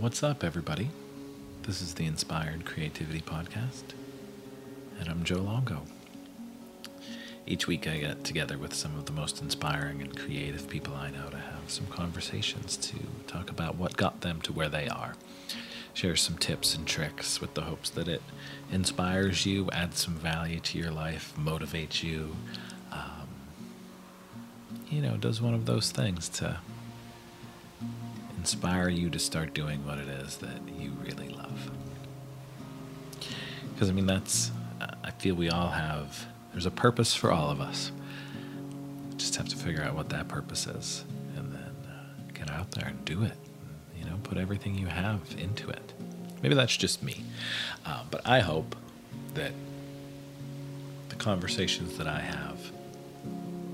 What's up, everybody? This is the Inspired Creativity Podcast, and I'm Joe Longo. Each week, I get together with some of the most inspiring and creative people I know to have some conversations to talk about what got them to where they are. Share some tips and tricks with the hopes that it inspires you, adds some value to your life, motivates you, um, you know, does one of those things to inspire you to start doing what it is that you really love. Because, I mean, that's, I feel we all have, there's a purpose for all of us. Just have to figure out what that purpose is and then uh, get out there and do it. You know, put everything you have into it. Maybe that's just me. Uh, but I hope that the conversations that I have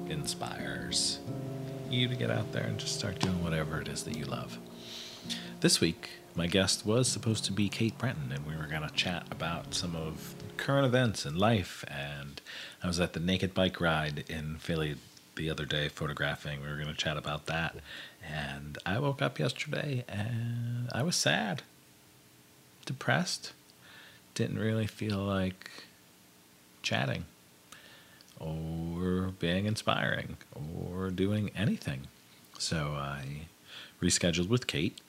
inspires you to get out there and just start doing whatever it is that you love. This week, my guest was supposed to be Kate Brenton, and we were going to chat about some of current events in life. And I was at the Naked Bike Ride in Philly the other day photographing. We were going to chat about that. And I woke up yesterday and I was sad, depressed, didn't really feel like chatting or being inspiring or doing anything. So I rescheduled with Kate.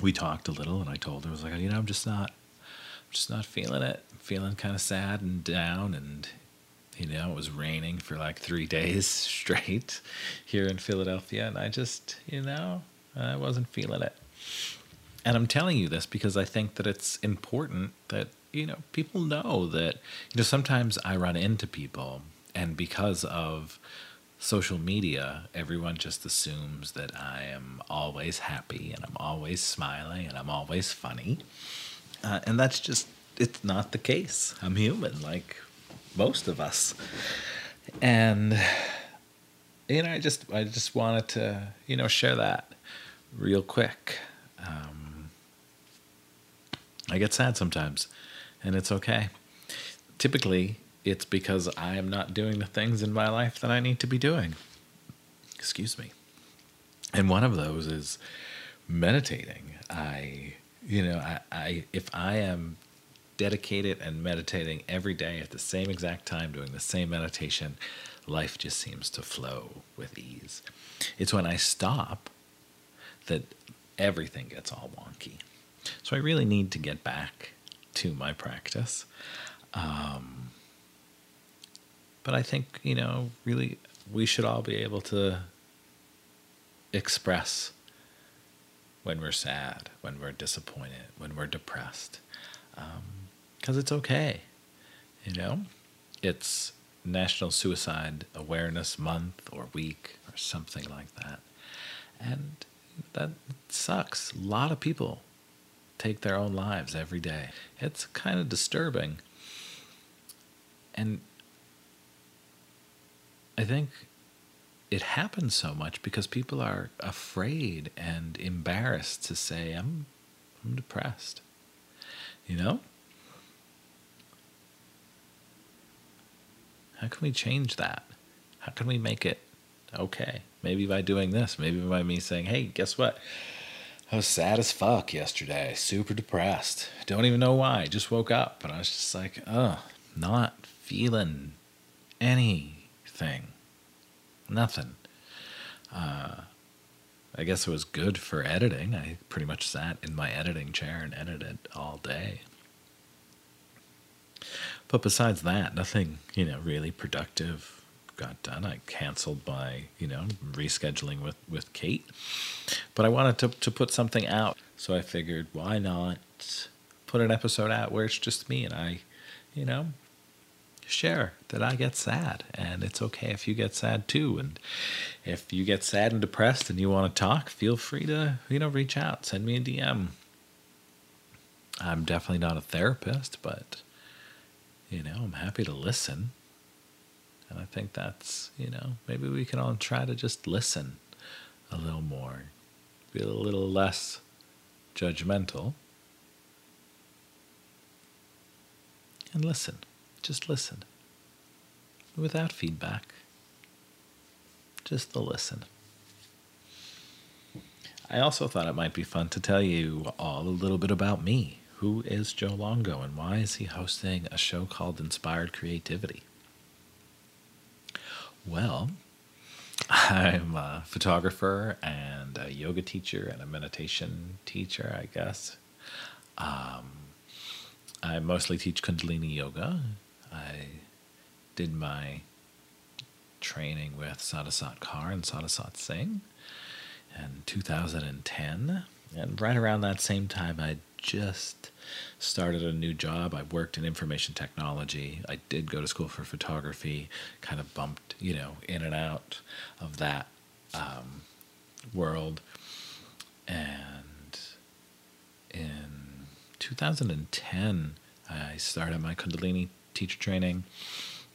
We talked a little, and I told her I was like, you know, I'm just not, I'm just not feeling it. I'm feeling kind of sad and down, and you know, it was raining for like three days straight here in Philadelphia, and I just, you know, I wasn't feeling it. And I'm telling you this because I think that it's important that you know, people know that, you know, sometimes I run into people and because of social media, everyone just assumes that I am always happy and I'm always smiling and I'm always funny. Uh, and that's just, it's not the case. I'm human like most of us. And, you know, I just, I just wanted to, you know, share that real quick. Um, I get sad sometimes and it's okay. Typically, it's because I am not doing the things in my life that I need to be doing. Excuse me. And one of those is meditating. I, you know, I, I if I am dedicated and meditating every day at the same exact time, doing the same meditation, life just seems to flow with ease. It's when I stop that everything gets all wonky. So I really need to get back to my practice. Um, but I think, you know, really, we should all be able to express when we're sad, when we're disappointed, when we're depressed. Because um, it's okay. You know, it's National Suicide Awareness Month or week or something like that. And that sucks. A lot of people take their own lives every day. It's kind of disturbing. And I think it happens so much because people are afraid and embarrassed to say, I'm, I'm depressed. You know? How can we change that? How can we make it okay? Maybe by doing this, maybe by me saying, hey, guess what? I was sad as fuck yesterday, super depressed. Don't even know why. Just woke up and I was just like, oh, not feeling anything. Nothing. Uh, I guess it was good for editing. I pretty much sat in my editing chair and edited all day. But besides that, nothing, you know, really productive got done. I canceled my, you know, rescheduling with, with Kate. But I wanted to, to put something out. So I figured, why not put an episode out where it's just me and I, you know, share that I get sad. And it's okay if you get sad too. And if you get sad and depressed and you want to talk, feel free to, you know, reach out, send me a DM. I'm definitely not a therapist, but, you know, I'm happy to listen. And I think that's, you know, maybe we can all try to just listen a little more, be a little less judgmental, and listen. Just listen. Without feedback. Just the listen. I also thought it might be fun to tell you all a little bit about me. Who is Joe Longo and why is he hosting a show called Inspired Creativity? Well, I'm a photographer and a yoga teacher and a meditation teacher, I guess. Um, I mostly teach Kundalini Yoga. I did my training with Sadasat Kaur and Sadasat Singh in 2010. And right around that same time, I just started a new job. I worked in information technology. I did go to school for photography, kind of bumped, you know, in and out of that um, world. And in 2010, I started my Kundalini teacher training.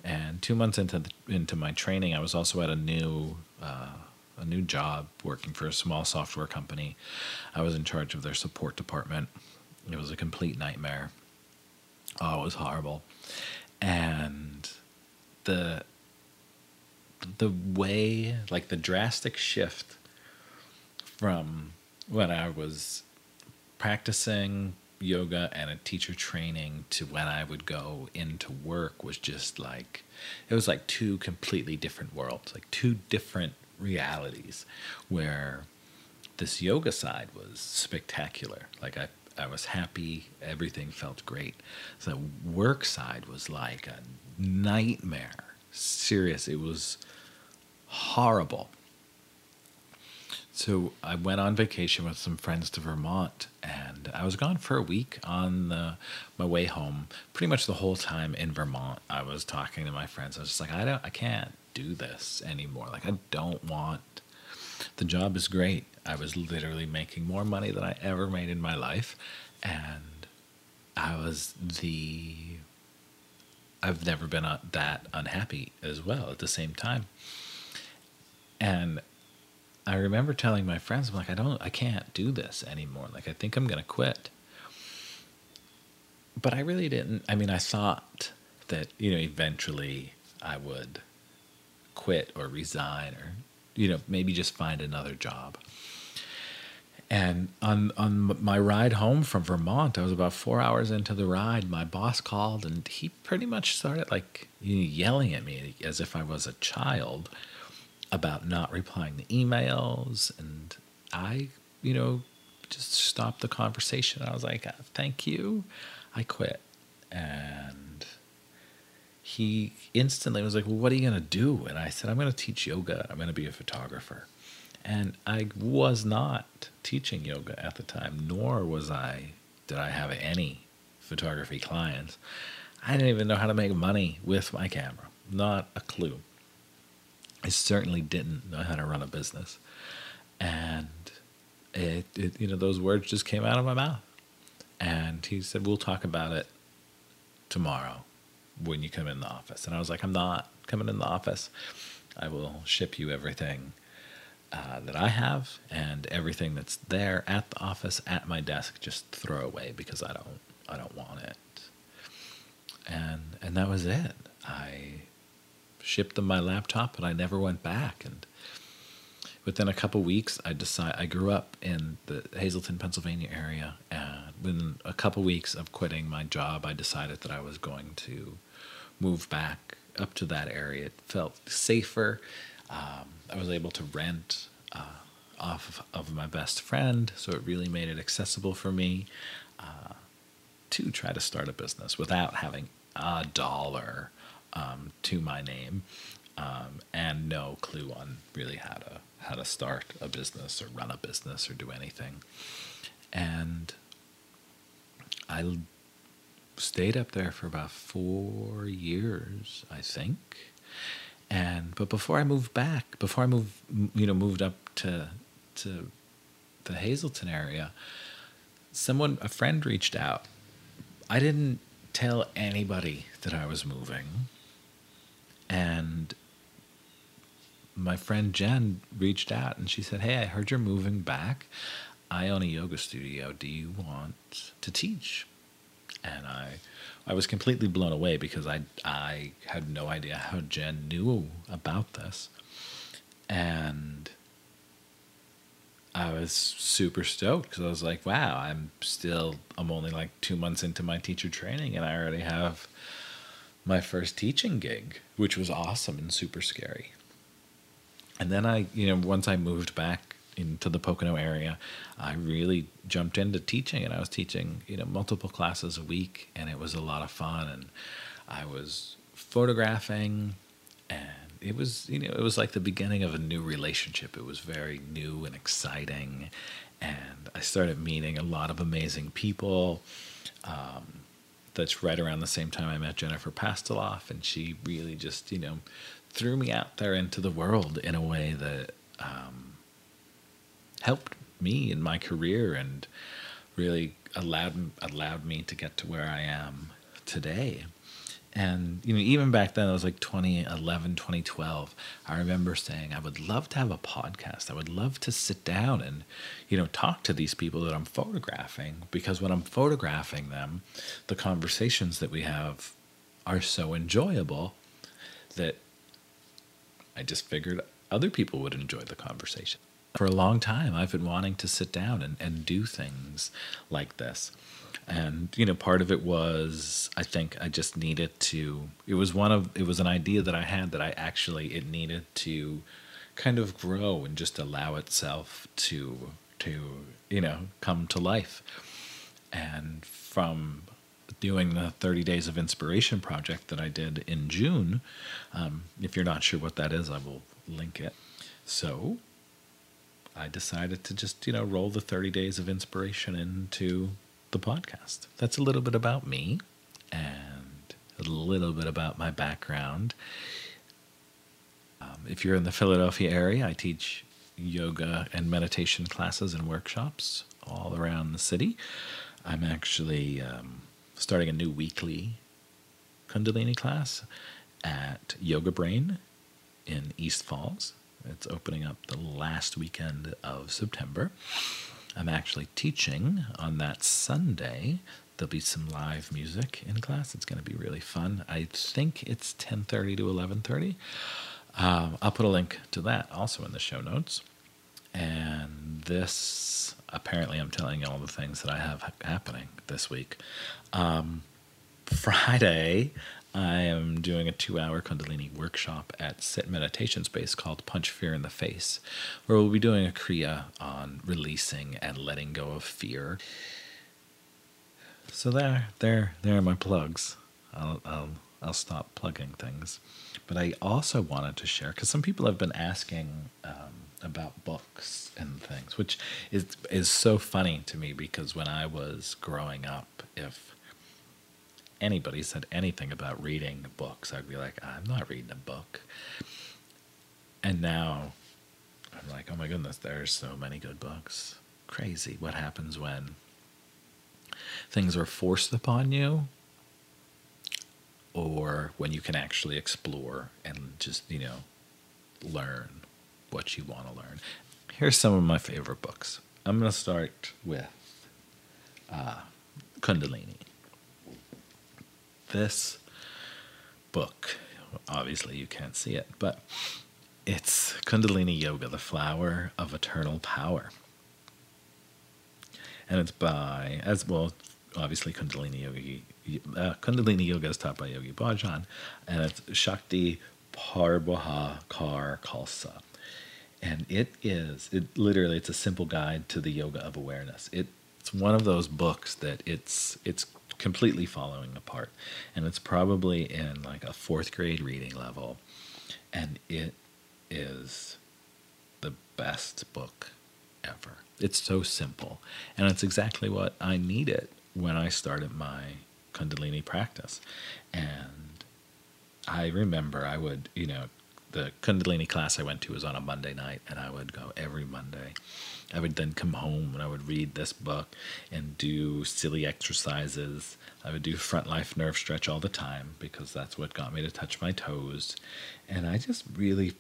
And two months into the, into my training, I was also at a new uh, a new job working for a small software company. I was in charge of their support department, it was a complete nightmare. Oh, it was horrible. And the the way like the drastic shift from when I was practicing yoga and a teacher training to when I would go into work was just like it was like two completely different worlds, like two different realities where this yoga side was spectacular. Like I I was happy. Everything felt great. The work side was like a nightmare. Serious. It was horrible. So I went on vacation with some friends to Vermont, and I was gone for a week on the, my way home. Pretty much the whole time in Vermont, I was talking to my friends. I was just like, I don't, I can't do this anymore. Like, I don't want. The job is great. I was literally making more money than I ever made in my life. And I was the. I've never been uh, that unhappy as well at the same time. And I remember telling my friends, I'm like, I don't, I can't do this anymore. Like, I think I'm going to quit. But I really didn't. I mean, I thought that, you know, eventually I would quit or resign or, you know, maybe just find another job. And on on my ride home from Vermont, I was about four hours into the ride. My boss called, and he pretty much started like yelling at me as if I was a child about not replying to emails. And I, you know, just stopped the conversation. I was like, "Thank you," I quit, and he instantly was like, "Well, what are you gonna do?" And I said, "I'm gonna teach yoga. I'm gonna be a photographer." And I was not teaching yoga at the time, nor was I, did I have any photography clients. I didn't even know how to make money with my camera. Not a clue. I certainly didn't know how to run a business. And it, it, you know, those words just came out of my mouth. And he said, We'll talk about it tomorrow when you come in the office. And I was like, I'm not coming in the office. I will ship you everything uh, that I have and everything that's there at the office at my desk just throw away because I don't I don't want it. And and that was it. I shipped them my laptop and I never went back and within a couple weeks I decide I grew up in the Hazleton, Pennsylvania area and within a couple weeks of quitting my job I decided that I was going to move back up to that area. It felt safer. Um, I was able to rent uh, off of my best friend, so it really made it accessible for me uh, to try to start a business without having a dollar um, to my name um, and no clue on really how to how to start a business or run a business or do anything. And I stayed up there for about four years, I think and but before I moved back, before I moved, you know, moved up to to the Hazleton area, someone, a friend, reached out. I didn't tell anybody that I was moving, and my friend Jen reached out and she said, "Hey, I heard you're moving back. I own a yoga studio. Do you want to teach?" And I I was completely blown away because I I had no idea how Jen knew about this, and I was super stoked because I was like, wow, I'm still, I'm only like two months into my teacher training and I already have my first teaching gig, which was awesome and super scary. And then I, you know, once I moved back into the Pocono area, I really jumped into teaching and I was teaching, you know, multiple classes a week and it was a lot of fun and I was photographing and it was, you know, it was like the beginning of a new relationship. It was very new and exciting and I started meeting a lot of amazing people. Um, that's right around the same time I met Jennifer Pastiloff, and she really just, you know, threw me out there into the world in a way that um, helped me in my career and really allowed allowed me to get to where I am today. And you know, even back then, it was like 2011, 2012. I remember saying, I would love to have a podcast. I would love to sit down and, you know, talk to these people that I'm photographing because when I'm photographing them, the conversations that we have are so enjoyable that I just figured other people would enjoy the conversation. For a long time, I've been wanting to sit down and, and do things like this. And you know part of it was i think i just needed to it was one of it was an idea that i had that i actually it needed to kind of grow and just allow itself to to you know come to life. And from doing the 30 days of inspiration project that i did in june um, if you're not sure what that is i will link it. So i decided to just you know roll the 30 days of inspiration into the podcast. That's a little bit about me and a little bit about my background. Um, if you're in the Philadelphia area, I teach yoga and meditation classes and workshops all around the city. I'm actually um, starting a new weekly Kundalini class at Yoga Brain in East Falls. It's opening up the last weekend of September. I'm actually teaching on that Sunday. There'll be some live music in class. It's going to be really fun. I think it's 10:30 to 11:30. Um, I'll put a link to that also in the show notes. And this, apparently, I'm telling you all the things that I have happening this week. Um, Friday, I am doing a two hour Kundalini workshop at Sit Meditation Space called Punch Fear in the Face, where we'll be doing a Kriya on releasing and letting go of fear. So there, there, there are my plugs. I'll, I'll, I'll stop plugging things. But I also wanted to share because some people have been asking um, about books and things, which is is so funny to me because when I was growing up, if anybody said anything about reading books, I'd be like, I'm not reading a book. And now I'm like, oh my goodness, there's so many good books. Crazy what happens when things are forced upon you or when you can actually explore and just, you know, learn what you want to learn. Here's some of my favorite books. I'm going to start with uh, Kundalini this book, obviously you can't see it, but it's Kundalini Yoga, the flower of eternal power. And it's by, as well, obviously Kundalini Yoga. Uh, Kundalini Yoga is taught by Yogi Bhajan, and it's Shakti Parwha Kaur Khalsa. And it is, it literally, it's a simple guide to the yoga of awareness. It, it's one of those books that it's it's completely falling apart. And it's probably in like a fourth grade reading level. And it is the best book ever. It's so simple. And it's exactly what I needed when I started my Kundalini practice. And I remember I would, you know, the Kundalini class I went to was on a Monday night, and I would go every Monday. I would then come home and I would read this book and do silly exercises. I would do front life nerve stretch all the time because that's what got me to touch my toes. And I just really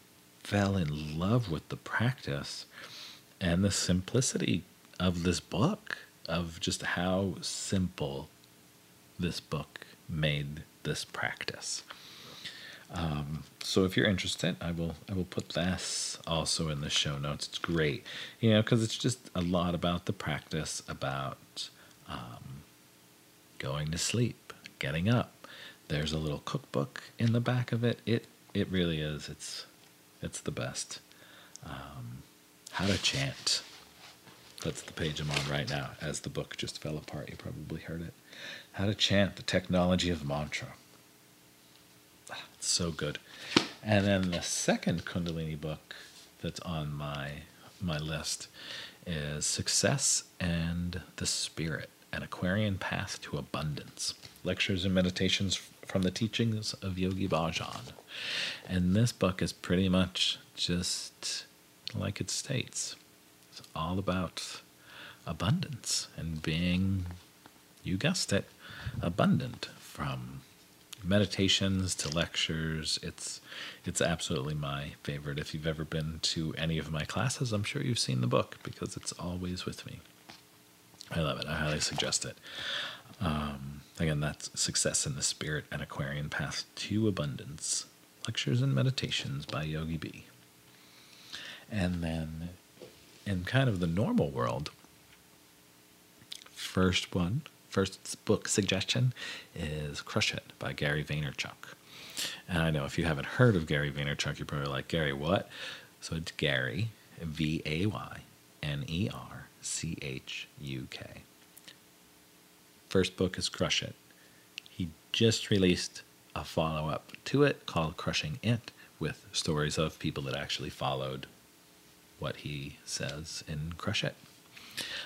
fell in love with the practice and the simplicity of this book, of just how simple this book made this practice. Um, so if you're interested, I will I will put this also in the show notes. It's great, you know, because it's just a lot about the practice, about um, going to sleep, getting up. There's a little cookbook in the back of it. It it really is. It's it's the best. Um, how to chant. That's the page I'm on right now. As the book just fell apart, you probably heard it. How to chant the technology of mantra. So good. And then the second Kundalini book that's on my my list is Success and the Spirit, an Aquarian Path to Abundance. Lectures and meditations from the teachings of Yogi Bhajan. And this book is pretty much just like it states. It's all about abundance and being, you guessed it, abundant from meditations to lectures. It's it's absolutely my favorite. If you've ever been to any of my classes, I'm sure you've seen the book because it's always with me. I love it. I highly suggest it. Um, again, that's Success in the Spirit and Aquarian Path to Abundance Lectures and Meditations by Yogi B. And then in kind of the normal world, first one, first book suggestion is Crush It by Gary Vaynerchuk. And I know if you haven't heard of Gary Vaynerchuk, you're probably like, Gary, what? So it's Gary, V A Y N E R C H U K. First book is Crush It. He just released a follow up to it called Crushing It with stories of people that actually followed what he says in Crush It.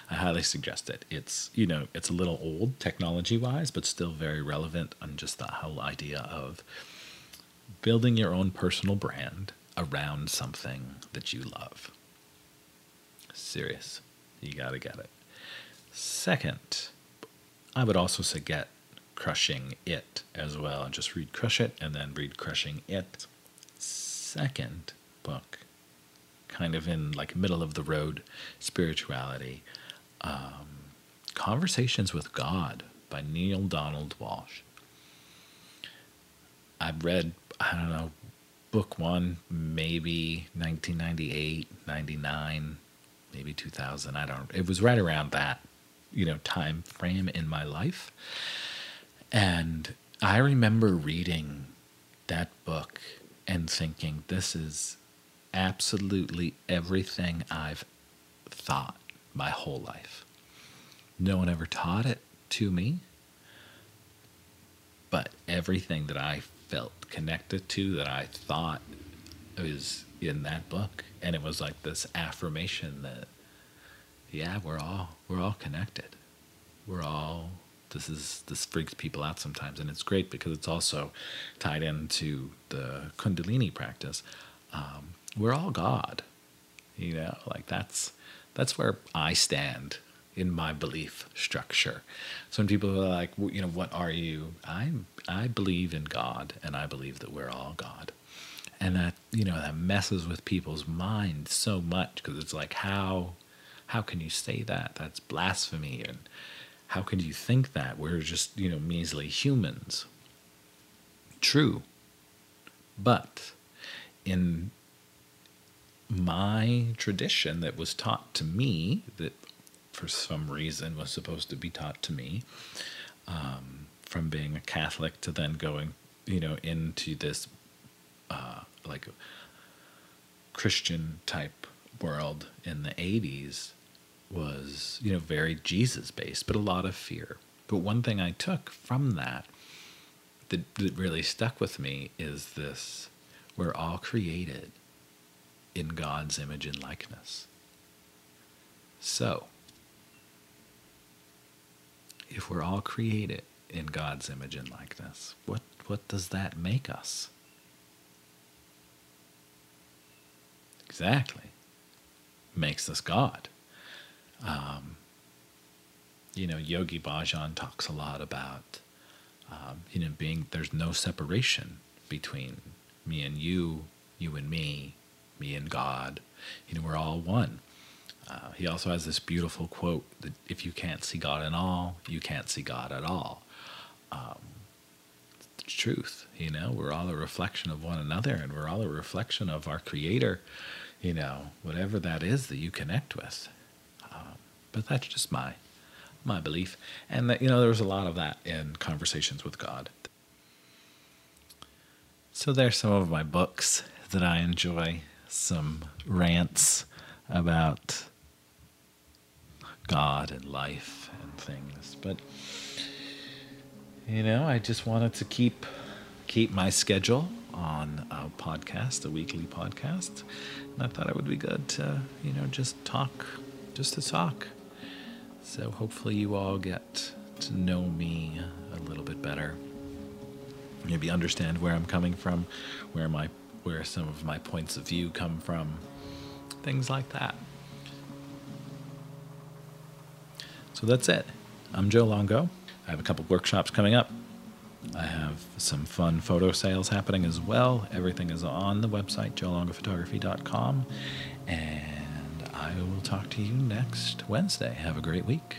I highly suggest it. It's you know it's a little old technology wise, but still very relevant on just the whole idea of building your own personal brand around something that you love. Serious, you gotta get it. Second, I would also say get Crushing It as well, and just read Crush It and then read Crushing It. Second book kind of in like middle of the road spirituality. Um, Conversations with God by Neale Donald Walsch. I've read, I don't know, book one, maybe 1998, 99, maybe 2000. I don't, it was right around that, you know, time frame in my life. And I remember reading that book and thinking, this is absolutely everything I've thought my whole life. No one ever taught it to me, but everything that I felt connected to that I thought was in that book and it was like this affirmation that yeah, we're all we're all connected. We're all this is this freaks people out sometimes and it's great because it's also tied into the kundalini practice um, we're all God. You know, like that's that's where I stand in my belief structure. So when people are like, you know, what are you? I I believe in God, and I believe that we're all God, and that you know that messes with people's minds so much because it's like how how can you say that? That's blasphemy, and how can you think that? We're just you know measly humans. True, but in my tradition that was taught to me, that for some reason was supposed to be taught to me, um, from being a Catholic to then going, you know, into this uh, like Christian type world in the 80s was, you know, very Jesus based, but a lot of fear. But one thing I took from that that, that really stuck with me is this we're all created in God's image and likeness. So, if we're all created in God's image and likeness, what, what does that make us? Exactly. Makes us God. Um, you know, Yogi Bhajan talks a lot about, um, you know, being there's no separation between me and you, you and me, me and God. You know, we're all one. Uh, he also has this beautiful quote that if you can't see God in all, you can't see God at all. Um, the truth. You know, we're all a reflection of one another and we're all a reflection of our Creator, you know, whatever that is that you connect with. Um, but that's just my my belief. And that, you know, there was a lot of that in conversations with God. So there's some of my books that I enjoy, some rants about God and life and things. But you know, I just wanted to keep keep my schedule on a podcast, a weekly podcast. And I thought it would be good to, you know, just talk, just to talk. So hopefully you all get to know me a little bit better. Maybe understand where I'm coming from, where my where some of my points of view come from, things like that. So that's it. I'm Joe Longo. I have a couple workshops coming up. I have some fun photo sales happening as well. Everything is on the website, joelongophotography.com. And I will talk to you next Wednesday. Have a great week.